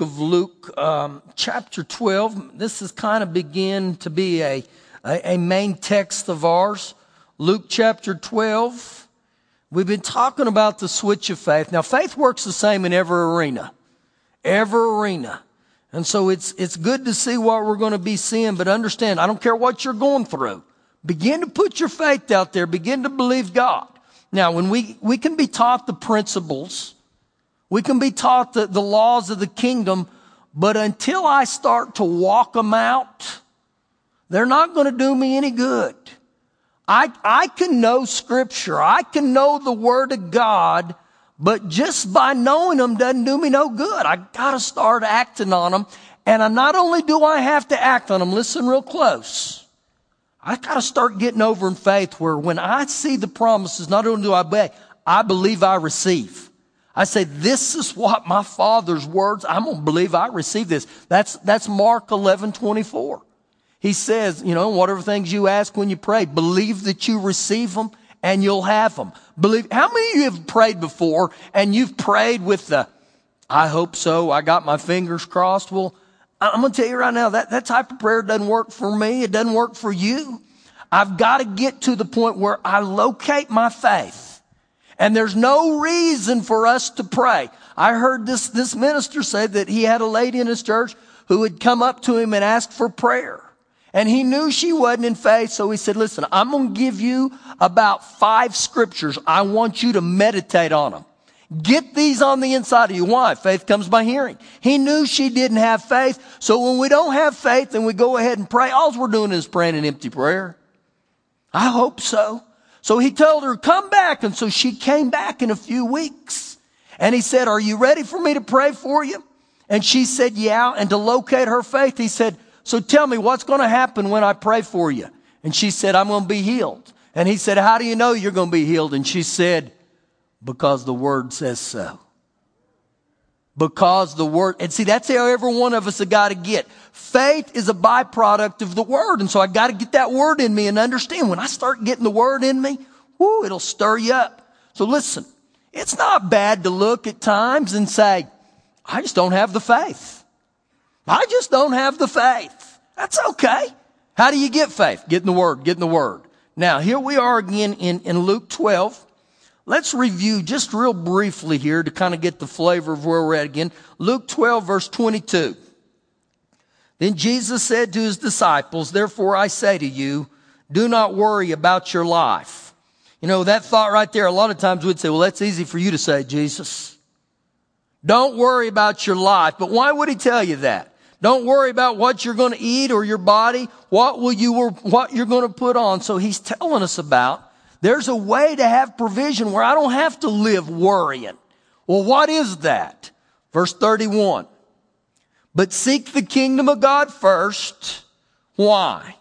of Luke, um, chapter 12. This is kind of begin to be a, a, a main text of ours. Luke chapter 12. We've been talking about the switch of faith. Now, faith works the same in every arena. Every arena. And so it's, it's good to see what we're going to be seeing, but understand, I don't care what you're going through. Begin to put your faith out there. Begin to believe God. Now, when we, we can be taught the principles, we can be taught the, the laws of the kingdom, but until I start to walk them out, they're not going to do me any good. I, I can know scripture. I can know the word of God, but just by knowing them doesn't do me no good. I gotta start acting on them. And I, not only do I have to act on them, listen real close. I gotta start getting over in faith where when I see the promises, not only do I obey, I believe I receive. I say, this is what my father's words, I'm gonna believe I receive this. That's, that's Mark 11, 24. He says, you know, whatever things you ask when you pray, believe that you receive them and you'll have them. Believe, how many of you have prayed before and you've prayed with the, I hope so, I got my fingers crossed? Well, I'm going to tell you right now, that, that type of prayer doesn't work for me. It doesn't work for you. I've got to get to the point where I locate my faith. And there's no reason for us to pray. I heard this, this minister say that he had a lady in his church who had come up to him and asked for prayer. And he knew she wasn't in faith, so he said, listen, I'm going to give you about five scriptures. I want you to meditate on them. Get these on the inside of you. Why? Faith comes by hearing. He knew she didn't have faith, so when we don't have faith and we go ahead and pray, all we're doing is praying an empty prayer. I hope so. So he told her, come back. And so she came back in a few weeks. And he said, are you ready for me to pray for you? And she said, yeah. And to locate her faith, he said, so tell me what's going to happen when I pray for you. And she said, I'm going to be healed. And he said, How do you know you're going to be healed? And she said, Because the word says so. Because the word, and see, that's how every one of us have got to get. Faith is a byproduct of the word. And so I got to get that word in me and understand when I start getting the word in me, whoo, it'll stir you up. So listen, it's not bad to look at times and say, I just don't have the faith. I just don't have the faith. That's okay. How do you get faith? Get in the Word, get in the Word. Now, here we are again in, in Luke 12. Let's review just real briefly here to kind of get the flavor of where we're at again. Luke 12, verse 22. Then Jesus said to his disciples, Therefore I say to you, do not worry about your life. You know, that thought right there, a lot of times we'd say, well, that's easy for you to say, Jesus. Don't worry about your life. But why would he tell you that? Don't worry about what you're going to eat or your body. What will you, what you're going to put on. So he's telling us about there's a way to have provision where I don't have to live worrying. Well, what is that? Verse 31. But seek the kingdom of God first. Why?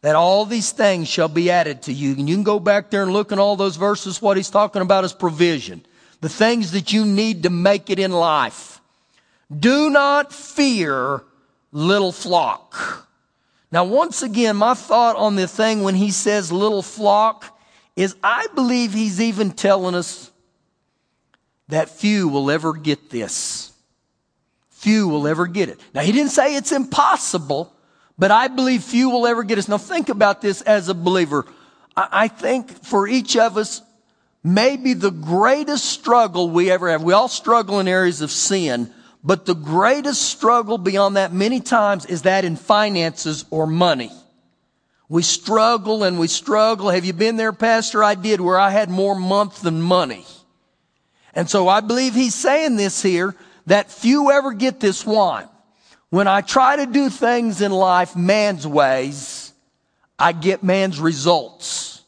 That all these things shall be added to you. And you can go back there and look in all those verses. What he's talking about is provision. The things that you need to make it in life. Do not fear, little flock. Now, once again, my thought on the thing when he says little flock is I believe he's even telling us that few will ever get this. Few will ever get it. Now, he didn't say it's impossible, but I believe few will ever get us. Now, think about this as a believer. I think for each of us, maybe the greatest struggle we ever have, we all struggle in areas of sin, but the greatest struggle beyond that many times is that in finances or money. We struggle and we struggle. Have you been there, Pastor? I did where I had more month than money. And so I believe he's saying this here that few ever get this one. When I try to do things in life man's ways, I get man's results.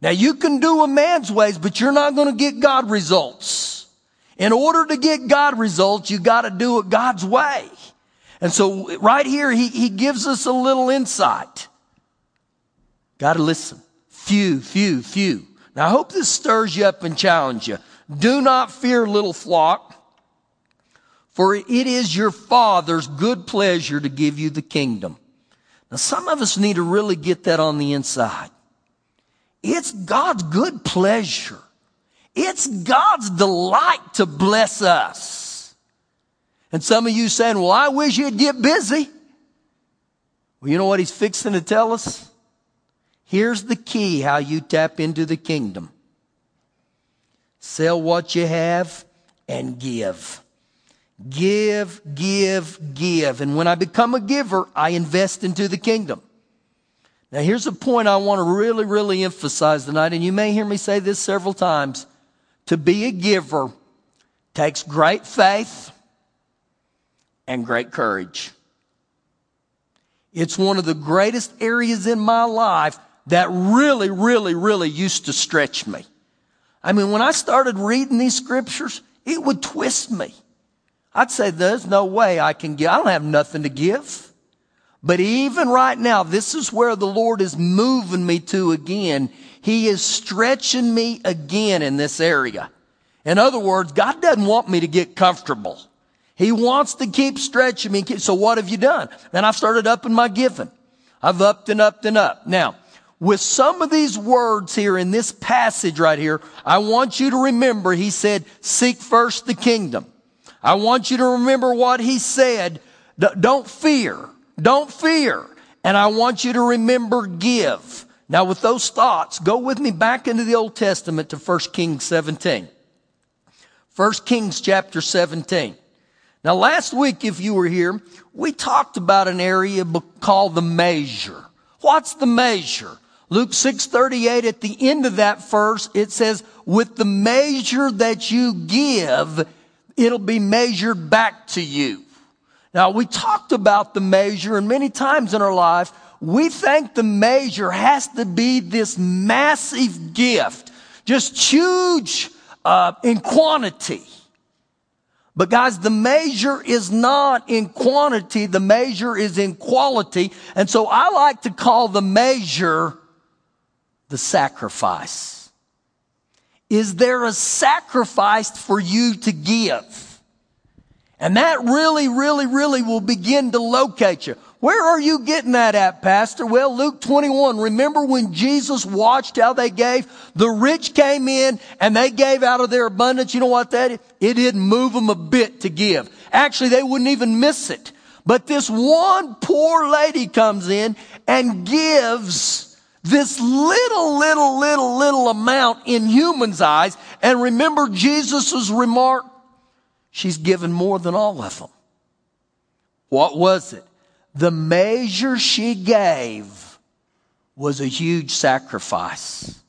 Now you can do a man's ways, but you're not going to get God results. In order to get God results, you got to do it God's way. And so right here, he, he gives us a little insight. Got to listen. Few, few, few. Now I hope this stirs you up and challenges you. Do not fear, little flock, for it is your Father's good pleasure to give you the kingdom. Now some of us need to really get that on the inside. It's God's good pleasure it's God's delight to bless us. And some of you saying, well, I wish you'd get busy. Well, you know what he's fixing to tell us? Here's the key how you tap into the kingdom. Sell what you have and give. Give, give, give. And when I become a giver, I invest into the kingdom. Now, here's a point I want to really, really emphasize tonight, and you may hear me say this several times. To be a giver takes great faith and great courage. It's one of the greatest areas in my life that really, really, really used to stretch me. I mean, when I started reading these scriptures, it would twist me. I'd say, there's no way I can give. I don't have nothing to give. But even right now, this is where the Lord is moving me to again. He is stretching me again in this area. In other words, God doesn't want me to get comfortable. He wants to keep stretching me. So what have you done? Then I've started upping my giving. I've upped and upped and up. Now, with some of these words here in this passage right here, I want you to remember he said, seek first the kingdom. I want you to remember what he said. Don't fear. Don't fear. And I want you to remember give. Now with those thoughts, go with me back into the Old Testament to 1 Kings 17. 1 Kings chapter 17. Now, last week, if you were here, we talked about an area called the measure. What's the measure? Luke 6:38 at the end of that verse it says with the measure that you give it'll be measured back to you. Now we talked about the measure and many times in our life we think the measure has to be this massive gift, just huge uh, in quantity. But guys, the measure is not in quantity, the measure is in quality. And so I like to call the measure the sacrifice. Is there a sacrifice for you to give? And that really, really, really will begin to locate you. Where are you getting that at, Pastor? Well, Luke 21. Remember when Jesus watched how they gave? The rich came in and they gave out of their abundance. You know what that is? It didn't move them a bit to give. Actually, they wouldn't even miss it. But this one poor lady comes in and gives this little, little, little, little amount in humans' eyes. And remember Jesus' remark? She's given more than all of them. What was it? the measure she gave was a huge sacrifice.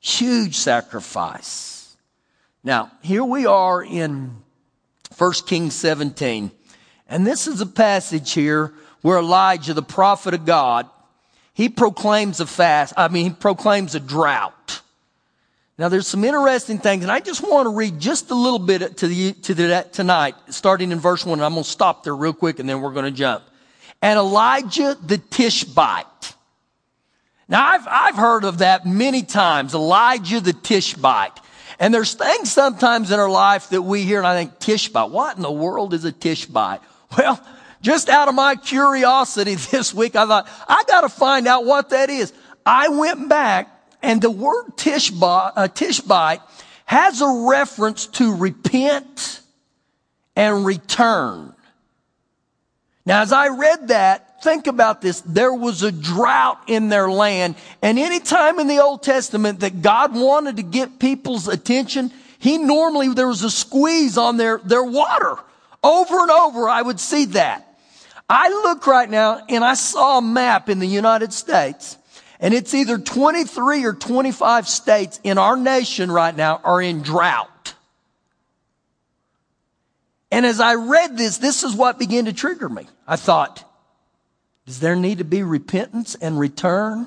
Huge sacrifice. Now, here we are in 1 Kings 17. And this is a passage here where Elijah, the prophet of God, he proclaims a fast. I mean, he proclaims a drought. Now, there's some interesting things, and I just want to read just a little bit to the, to the, tonight, starting in verse one. And I'm going to stop there real quick, and then we're going to jump and Elijah the Tishbite. Now I've, I've heard of that many times, Elijah the Tishbite. And there's things sometimes in our life that we hear and I think, Tishbite, what in the world is a Tishbite? Well, just out of my curiosity this week, I thought, I gotta find out what that is. I went back and the word Tishbite, uh, Tishbite has a reference to repent and return. Now, as I read that, think about this. There was a drought in their land. And any time in the Old Testament that God wanted to get people's attention, he normally, there was a squeeze on their, their water. Over and over, I would see that. I look right now and I saw a map in the United States and it's either 23 or 25 states in our nation right now are in drought. And as I read this, this is what began to trigger me. I thought, does there need to be repentance and return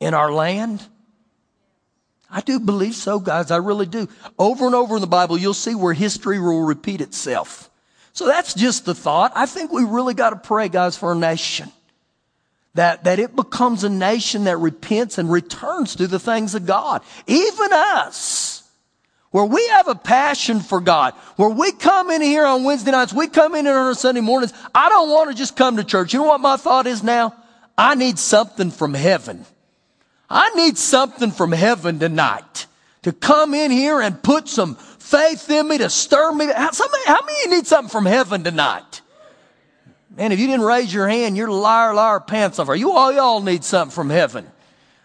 in our land? I do believe so, guys. I really do. Over and over in the Bible, you'll see where history will repeat itself. So that's just the thought. I think we really got to pray, guys, for a nation. That, that it becomes a nation that repents and returns to the things of God. Even us where we have a passion for God, where we come in here on Wednesday nights, we come in here on Sunday mornings. I don't want to just come to church. You know what my thought is now? I need something from heaven. I need something from heaven tonight to come in here and put some faith in me to stir me. How, somebody, how many need something from heaven tonight? Man, if you didn't raise your hand, you're liar, liar, pants off. You all, y'all need something from heaven.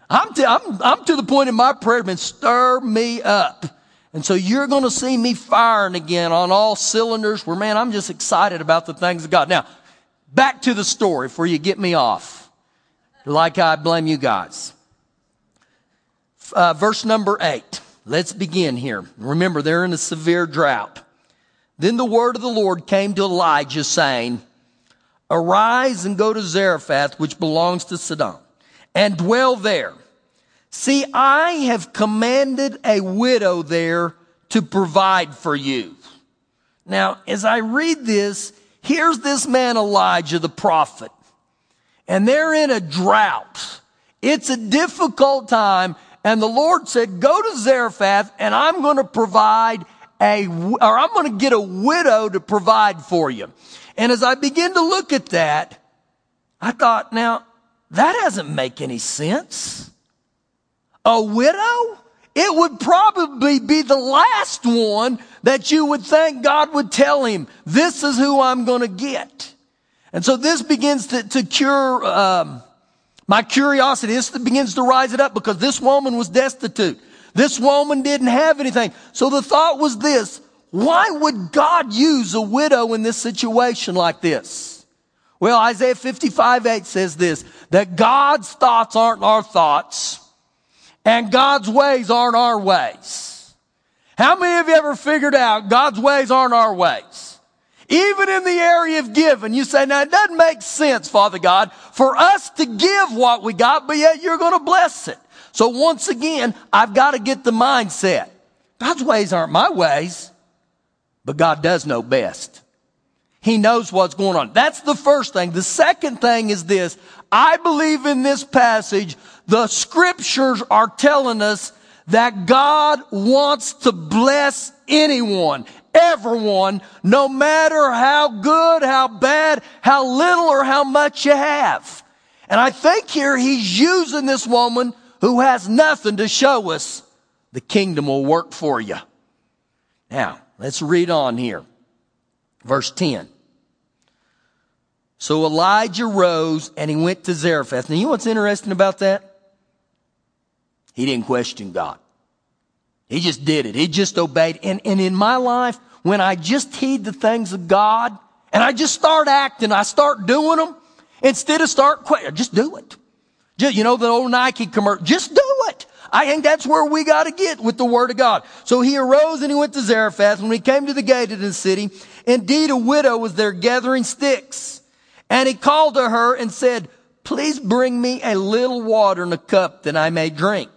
I'm, to, I'm, I'm to the point in my prayer, man, stir me up. And so you're going to see me firing again on all cylinders where, man, I'm just excited about the things of God. Now, back to the story before you get me off. Like I blame you guys. Uh, verse number eight. Let's begin here. Remember, they're in a severe drought. Then the word of the Lord came to Elijah saying, Arise and go to Zarephath, which belongs to Sidon, and dwell there. See, I have commanded a widow there to provide for you. Now, as I read this, here's this man Elijah the prophet, and they're in a drought. It's a difficult time, and the Lord said, Go to Zarephath, and I'm going to provide a, or I'm going to get a widow to provide for you. And as I begin to look at that, I thought, now, that doesn't make any sense. A widow? It would probably be the last one that you would think God would tell him, this is who I'm going to get. And so this begins to, to cure um, my curiosity. Begins to rise it up because this woman was destitute. This woman didn't have anything. So the thought was this, why would God use a widow in this situation like this? Well, Isaiah 55, 8 says this, that God's thoughts aren't our thoughts and God's ways aren't our ways. How many of you ever figured out God's ways aren't our ways? Even in the area of giving, you say, now it doesn't make sense, Father God, for us to give what we got, but yet you're going to bless it. So once again, I've got to get the mindset. God's ways aren't my ways. But God does know best. He knows what's going on. That's the first thing. The second thing is this. I believe in this passage, the scriptures are telling us that God wants to bless anyone, everyone, no matter how good, how bad, how little or how much you have. And I think here he's using this woman who has nothing to show us the kingdom will work for you. Now, Let's read on here. Verse 10. So Elijah rose and he went to Zarephath. Now, you know what's interesting about that? He didn't question God. He just did it. He just obeyed. And, and in my life, when I just heed the things of God and I just start acting, I start doing them instead of start, just do it. Just, you know, the old Nike commercial, just do it. I think that's where we got to get with the word of God. So he arose and he went to Zarephath. When he came to the gate of the city, indeed a widow was there gathering sticks. And he called to her and said, please bring me a little water in a cup that I may drink.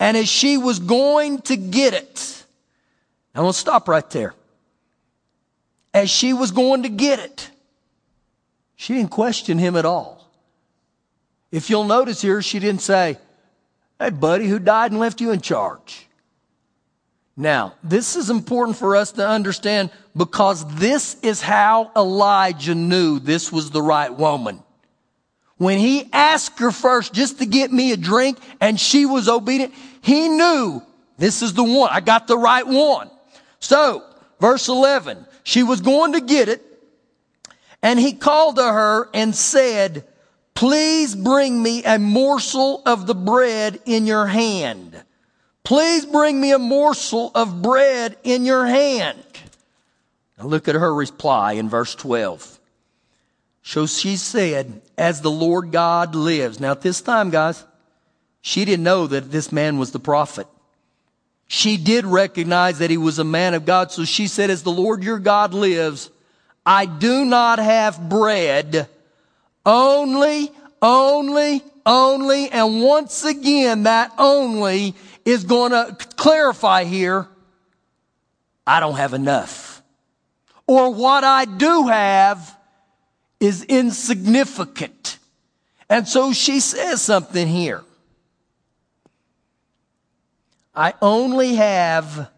And as she was going to get it, I want to stop right there. As she was going to get it, she didn't question him at all. If you'll notice here, she didn't say, Hey, buddy, who died and left you in charge? Now, this is important for us to understand because this is how Elijah knew this was the right woman. When he asked her first just to get me a drink and she was obedient, he knew this is the one. I got the right one. So, verse 11, she was going to get it and he called to her and said, Please bring me a morsel of the bread in your hand. Please bring me a morsel of bread in your hand. Now look at her reply in verse 12. So she said, as the Lord God lives. Now at this time, guys, she didn't know that this man was the prophet. She did recognize that he was a man of God. So she said, as the Lord your God lives, I do not have bread only, only, only, and once again, that only is going to clarify here, I don't have enough. Or what I do have is insignificant. And so she says something here. I only have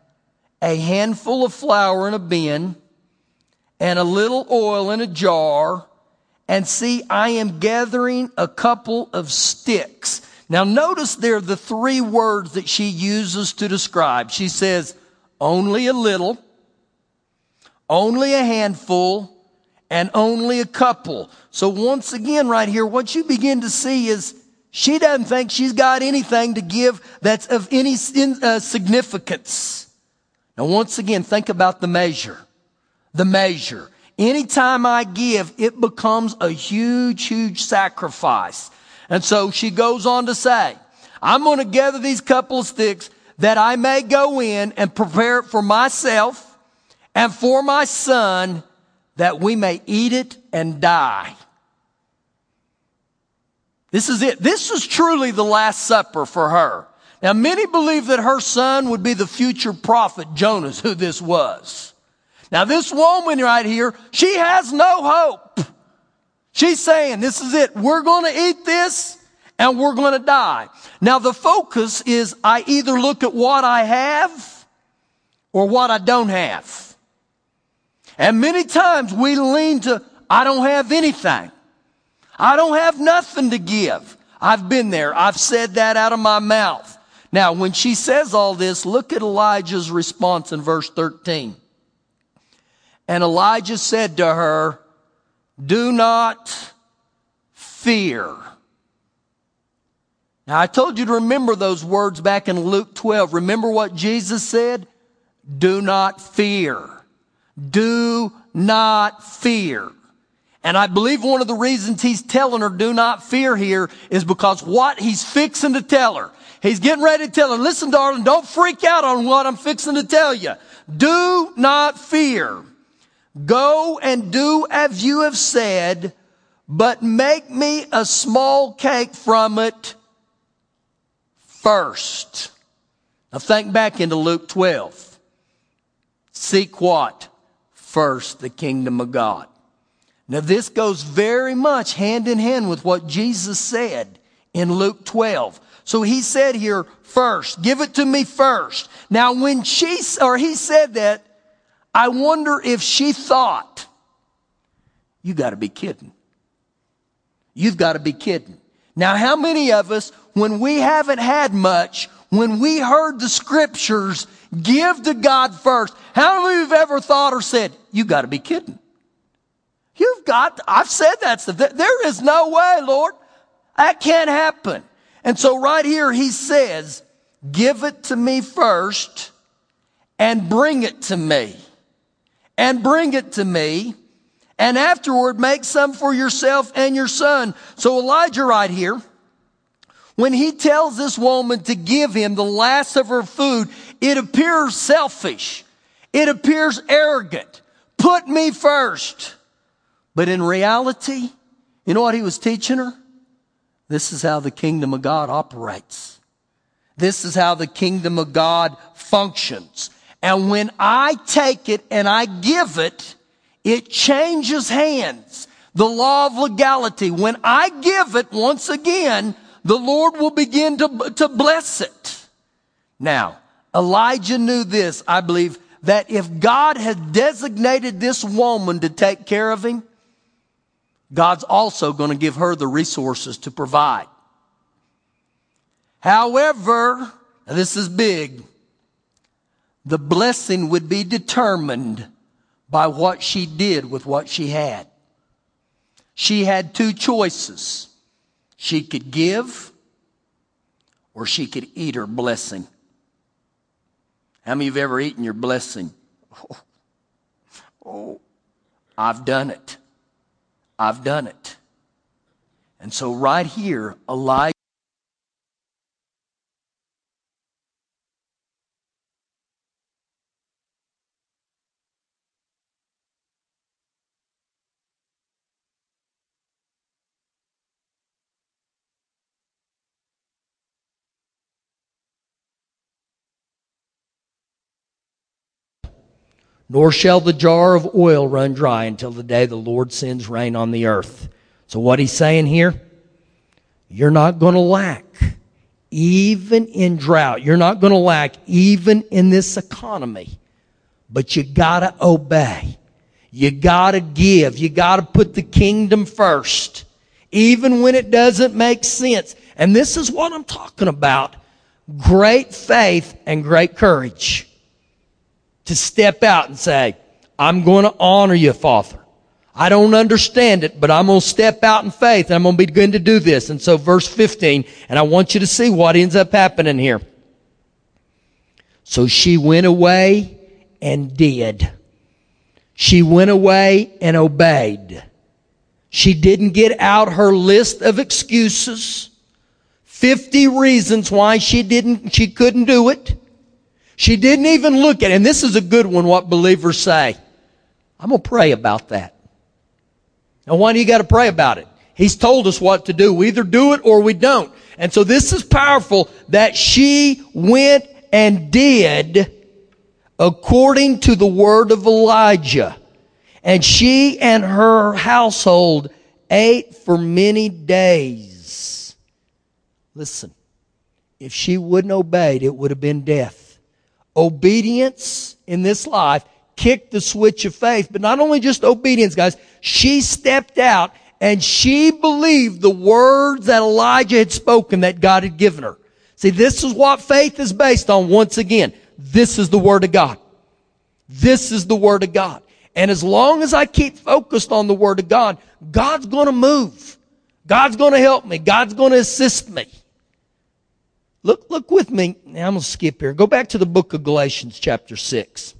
a handful of flour in a bin and a little oil in a jar and see, I am gathering a couple of sticks. Now notice there the three words that she uses to describe. She says, only a little, only a handful, and only a couple. So once again, right here, what you begin to see is she doesn't think she's got anything to give that's of any uh, significance. Now, once again, think about the measure. The measure. Anytime I give, it becomes a huge, huge sacrifice. And so she goes on to say, I'm going to gather these couple of sticks that I may go in and prepare it for myself and for my son that we may eat it and die. This is it. This is truly the Last Supper for her. Now, many believe that her son would be the future prophet Jonas, who this was. Now, this woman right here, she has no hope. She's saying, this is it. We're going to eat this and we're going to die. Now, the focus is I either look at what I have or what I don't have. And many times we lean to, I don't have anything. I don't have nothing to give. I've been there. I've said that out of my mouth. Now, when she says all this, look at Elijah's response in verse 13. And Elijah said to her, do not fear. Now, I told you to remember those words back in Luke 12. Remember what Jesus said? Do not fear. Do not fear. And I believe one of the reasons he's telling her do not fear here is because what he's fixing to tell her. He's getting ready to tell her, listen, darling, don't freak out on what I'm fixing to tell you. Do not fear. Go and do as you have said, but make me a small cake from it first. Now think back into Luke 12. Seek what? first the kingdom of God. Now, this goes very much hand in hand with what Jesus said in Luke 12. So he said here, first, give it to me first. Now, when she, or he said that, I wonder if she thought, you gotta be kidding. You've gotta be kidding. Now, how many of us, when we haven't had much, when we heard the scriptures, give to God first, how many of you have ever thought or said, you got to be kidding? You've got, I've said that stuff. There is no way, Lord. That can't happen. And so right here he says, give it to me first and bring it to me. And bring it to me. And afterward, make some for yourself and your son. So Elijah right here, when he tells this woman to give him the last of her food, it appears selfish. It appears arrogant. Put me first. But in reality, you know what he was teaching her? This is how the kingdom of God operates. This is how the kingdom of God functions. And when I take it and I give it, it changes hands. The law of legality. When I give it once again, the Lord will begin to, to bless it. Now, Elijah knew this, I believe, that if God had designated this woman to take care of him, God's also going to give her the resources to provide. However, this is big, the blessing would be determined by what she did with what she had. She had two choices. She could give or she could eat her blessing. How many of you have ever eaten your blessing? Oh, oh, I've done it. I've done it. And so, right here, Elijah. Nor shall the jar of oil run dry until the day the Lord sends rain on the earth. So what he's saying here, you're not going to lack even in drought. You're not going to lack even in this economy. But you gotta obey. You gotta give. You gotta put the kingdom first. Even when it doesn't make sense. And this is what I'm talking about. Great faith and great courage. To step out and say, I'm going to honor you, Father. I don't understand it, but I'm going to step out in faith and I'm going to begin to do this. And so verse 15, and I want you to see what ends up happening here. So she went away and did. She went away and obeyed. She didn't get out her list of excuses. 50 reasons why she didn't, she couldn't do it. She didn't even look at it. And this is a good one, what believers say. I'm going to pray about that. Now, why do you got to pray about it? He's told us what to do. We either do it or we don't. And so this is powerful that she went and did according to the word of Elijah. And she and her household ate for many days. Listen, if she wouldn't obeyed, it would have been death. Obedience in this life kicked the switch of faith, but not only just obedience, guys, she stepped out and she believed the words that Elijah had spoken that God had given her. See, this is what faith is based on once again. This is the Word of God. This is the Word of God. And as long as I keep focused on the Word of God, God's gonna move. God's gonna help me. God's gonna assist me. Look, look with me. Now I'm gonna skip here. Go back to the book of Galatians chapter 6.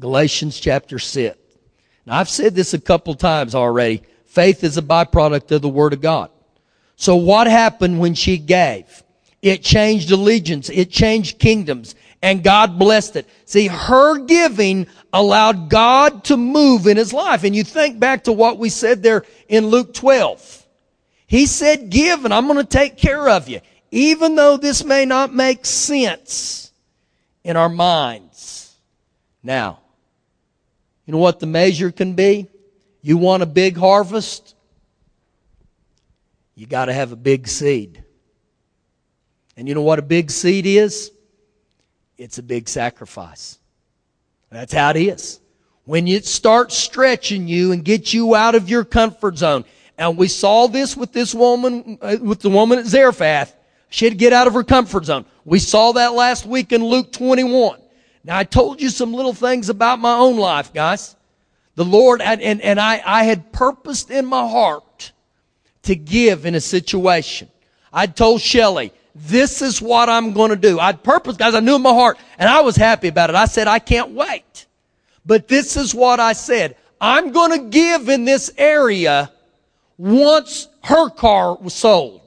Galatians chapter 6. Now I've said this a couple times already. Faith is a byproduct of the Word of God. So what happened when she gave? It changed allegiance. It changed kingdoms and God blessed it. See, her giving allowed God to move in his life. And you think back to what we said there in Luke 12. He said, give and I'm going to take care of you. Even though this may not make sense in our minds. Now, you know what the measure can be? You want a big harvest? You got to have a big seed. And you know what a big seed is? it's a big sacrifice. That's how it is. When it starts stretching you and get you out of your comfort zone, and we saw this with this woman, uh, with the woman at Zarephath, she had to get out of her comfort zone. We saw that last week in Luke 21. Now I told you some little things about my own life, guys. The Lord, and, and, I, I had purposed in my heart to give in a situation. I told Shelly, this is what I'm going to do. I'd purpose, guys, I knew in my heart, and I was happy about it. I said, I can't wait. But this is what I said. I'm going to give in this area once her car was sold.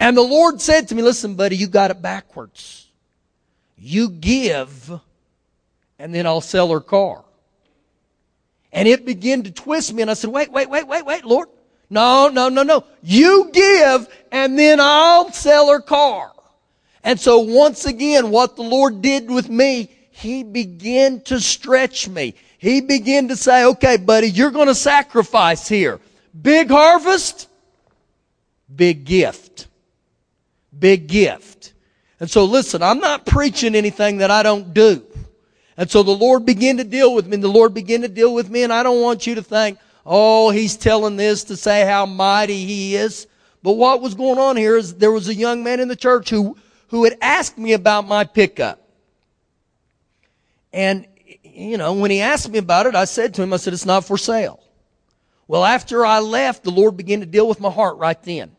And the Lord said to me, listen, buddy, you got it backwards. You give, and then I'll sell her car. And it began to twist me, and I said, wait, wait, wait, wait, wait, Lord. No, no, no, no. You give and then I'll sell her car. And so once again, what the Lord did with me, He began to stretch me. He began to say, okay, buddy, you're going to sacrifice here. Big harvest, big gift. Big gift. And so listen, I'm not preaching anything that I don't do. And so the Lord began to deal with me and the Lord began to deal with me and I don't want you to think, Oh, he's telling this to say how mighty he is. But what was going on here is there was a young man in the church who, who had asked me about my pickup. And, you know, when he asked me about it, I said to him, I said, it's not for sale. Well, after I left, the Lord began to deal with my heart right then.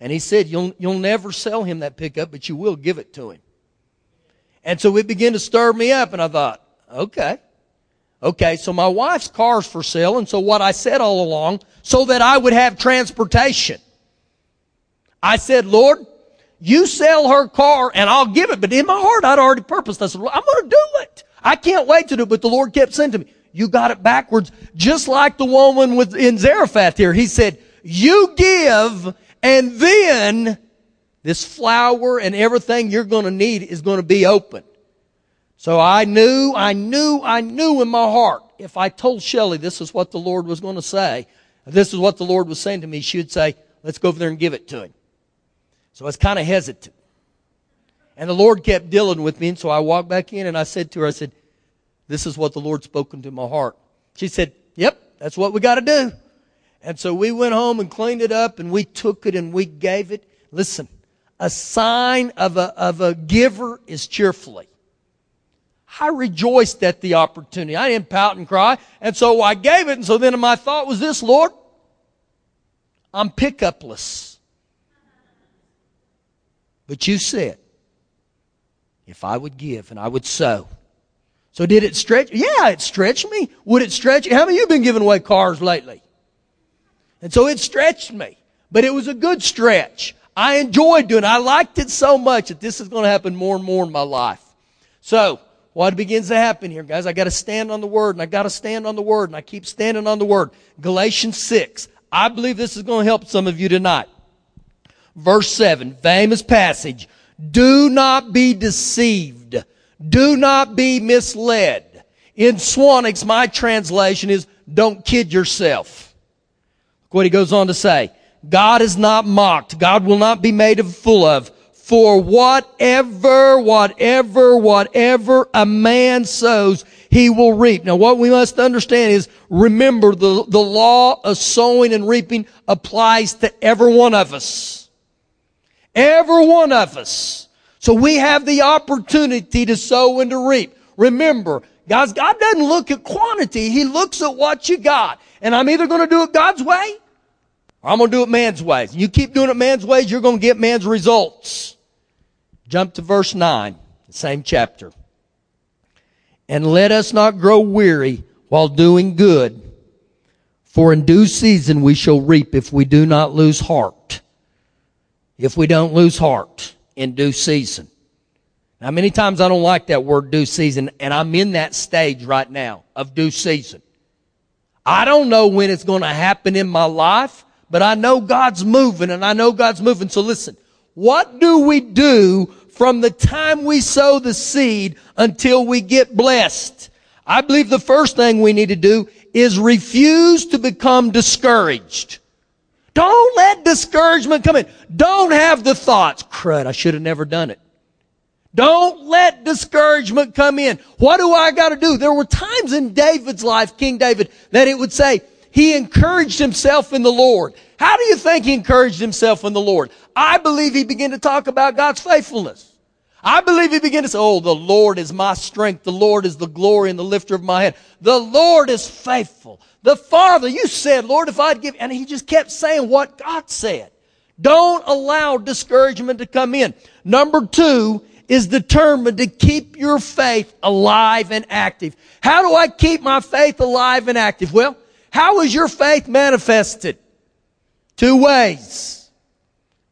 And he said, you'll, you'll never sell him that pickup, but you will give it to him. And so it began to stir me up and I thought, okay. Okay, so my wife's car's for sale, and so what I said all along, so that I would have transportation. I said, Lord, you sell her car and I'll give it. But in my heart, I'd already purposed. I said, I'm going to do it. I can't wait to do it. But the Lord kept saying to me, you got it backwards. Just like the woman with, in Zarephath here. He said, you give and then this flour and everything you're going to need is going to be open. So I knew, I knew, I knew in my heart, if I told Shelley this is what the Lord was going to say, this is what the Lord was saying to me, she would say, let's go over there and give it to him. So I was kind of hesitant. And the Lord kept dealing with me, and so I walked back in and I said to her, I said, this is what the Lord's spoken to my heart. She said, yep, that's what we got to do. And so we went home and cleaned it up and we took it and we gave it. Listen, a sign of a, of a giver is cheerfully. I rejoiced at the opportunity. I didn't pout and cry. And so I gave it. And so then my thought was this, Lord, I'm pickupless. But you said, if I would give and I would sow. So did it stretch? Yeah, it stretched me. Would it stretch? How many of you been giving away cars lately? And so it stretched me. But it was a good stretch. I enjoyed doing it. I liked it so much that this is going to happen more and more in my life. So, what begins to happen here, guys? I got to stand on the Word, and I got to stand on the Word, and I keep standing on the Word. Galatians 6. I believe this is going to help some of you tonight. Verse 7, famous passage. Do not be deceived. Do not be misled. In Swanwick's, my translation is, don't kid yourself. What he goes on to say. God is not mocked. God will not be made of fool of. For whatever, whatever, whatever a man sows, he will reap. Now what we must understand is, remember the, the law of sowing and reaping applies to every one of us. Every one of us. So we have the opportunity to sow and to reap. Remember, guys, God doesn't look at quantity. He looks at what you got. And I'm either going to do it God's way I'm going to do it man's ways. You keep doing it man's ways, you're going to get man's results. Jump to verse 9, the same chapter. And let us not grow weary while doing good, for in due season we shall reap if we do not lose heart. If we don't lose heart in due season. Now, many times I don't like that word due season, and I'm in that stage right now of due season. I don't know when it's going to happen in my life, but I know God's moving and I know God's moving. So listen, what do we do from the time we sow the seed until we get blessed? I believe the first thing we need to do is refuse to become discouraged. Don't let discouragement come in. Don't have the thoughts, crud, I should have never done it. Don't let discouragement come in. What do I got to do? There were times in David's life, King David, that it would say, he encouraged himself in the Lord. How do you think he encouraged himself in the Lord? I believe he began to talk about God's faithfulness. I believe he began to say, Oh, the Lord is my strength. The Lord is the glory and the lifter of my head. The Lord is faithful. The Father, you said, Lord, if I'd give, and he just kept saying what God said. Don't allow discouragement to come in. Number two is determined to keep your faith alive and active. How do I keep my faith alive and active? Well, how is your faith manifested? Two ways.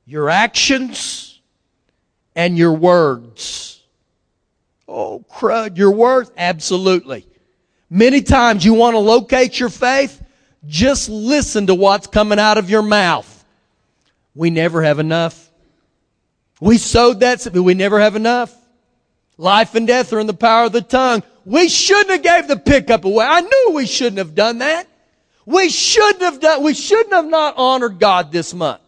Your actions and your words. Oh, crud, your words? Absolutely. Many times you want to locate your faith, just listen to what's coming out of your mouth. We never have enough. We sowed that, but we never have enough. Life and death are in the power of the tongue. We shouldn't have gave the pickup away. I knew we shouldn't have done that. We shouldn't have done, we shouldn't have not honored God this month.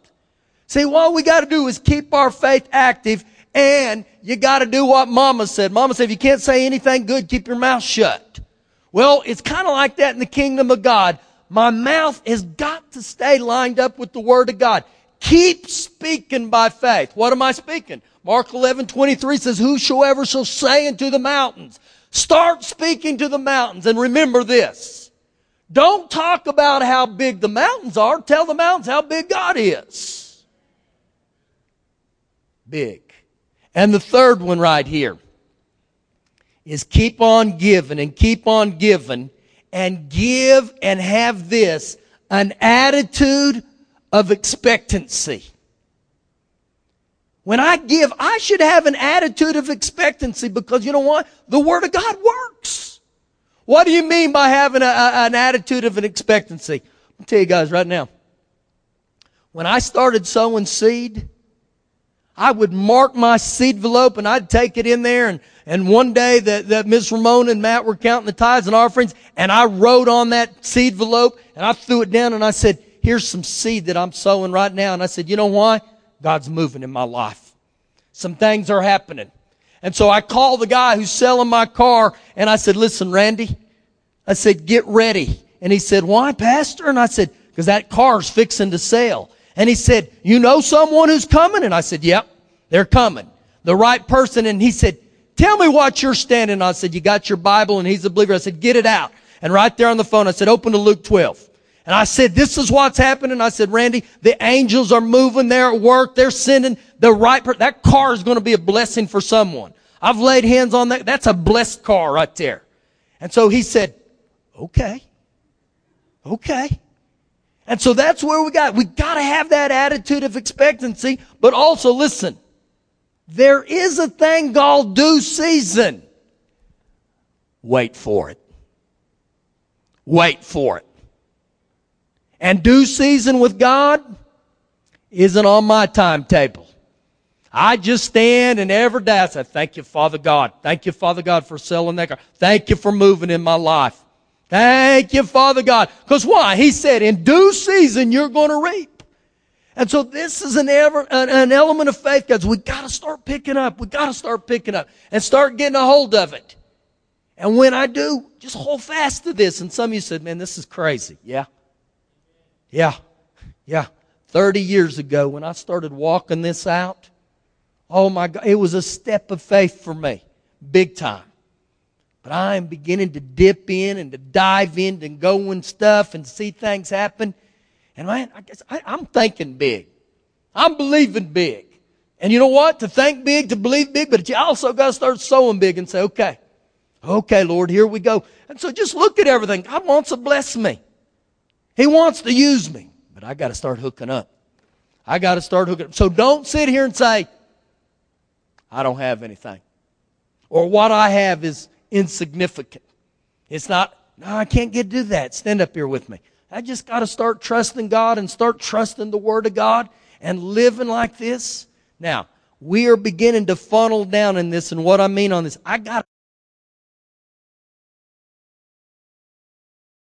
See, what we got to do is keep our faith active and you got to do what mama said. Mama said, if you can't say anything good, keep your mouth shut. Well, it's kind of like that in the kingdom of God. My mouth has got to stay lined up with the word of God. Keep speaking by faith. What am I speaking? Mark 11, 23 says, whosoever shall say unto the mountains, start speaking to the mountains. And remember this. Don't talk about how big the mountains are. Tell the mountains how big God is. Big. And the third one right here is keep on giving and keep on giving and give and have this an attitude of expectancy. When I give, I should have an attitude of expectancy because you know what? The Word of God works. What do you mean by having a, a, an attitude of an expectancy? I'll tell you guys right now. When I started sowing seed, I would mark my seed envelope and I'd take it in there and, and one day that, that Miss Ramona and Matt were counting the tithes and offerings and I wrote on that seed envelope and I threw it down and I said, here's some seed that I'm sowing right now. And I said, you know why? God's moving in my life. Some things are happening. And so I called the guy who's selling my car and I said, listen, Randy, I said, get ready. And he said, why, pastor? And I said, because that car's fixing to sell. And he said, you know someone who's coming? And I said, yep, they're coming. The right person. And he said, tell me what you're standing on. I said, you got your Bible and he's a believer. I said, get it out. And right there on the phone, I said, open to Luke 12. And I said, this is what's happening. I said, Randy, the angels are moving. They're at work. They're sending the right person. That car is going to be a blessing for someone. I've laid hands on that. That's a blessed car right there. And so he said, okay. Okay. And so that's where we got. We gotta have that attitude of expectancy, but also listen. There is a thing called due season. Wait for it. Wait for it. And due season with God isn't on my timetable. I just stand and every day I say, thank you, Father God. Thank you, Father God, for selling that car. Thank you for moving in my life. Thank you, Father God. Because why? He said, in due season, you're going to reap. And so this is an, ever, an, an element of faith, guys. We gotta start picking up. We gotta start picking up and start getting a hold of it. And when I do, just hold fast to this. And some of you said, man, this is crazy. Yeah. Yeah. Yeah. 30 years ago when I started walking this out, Oh my God, it was a step of faith for me, big time. But I am beginning to dip in and to dive in and go and stuff and see things happen. And man, I guess I, I'm thinking big. I'm believing big. And you know what? To think big, to believe big, but you also got to start sowing big and say, okay, okay, Lord, here we go. And so just look at everything. God wants to bless me. He wants to use me, but I got to start hooking up. I got to start hooking up. So don't sit here and say, I don't have anything. Or what I have is insignificant. It's not, no, I can't get to that. Stand up here with me. I just got to start trusting God and start trusting the Word of God and living like this. Now, we are beginning to funnel down in this, and what I mean on this, I got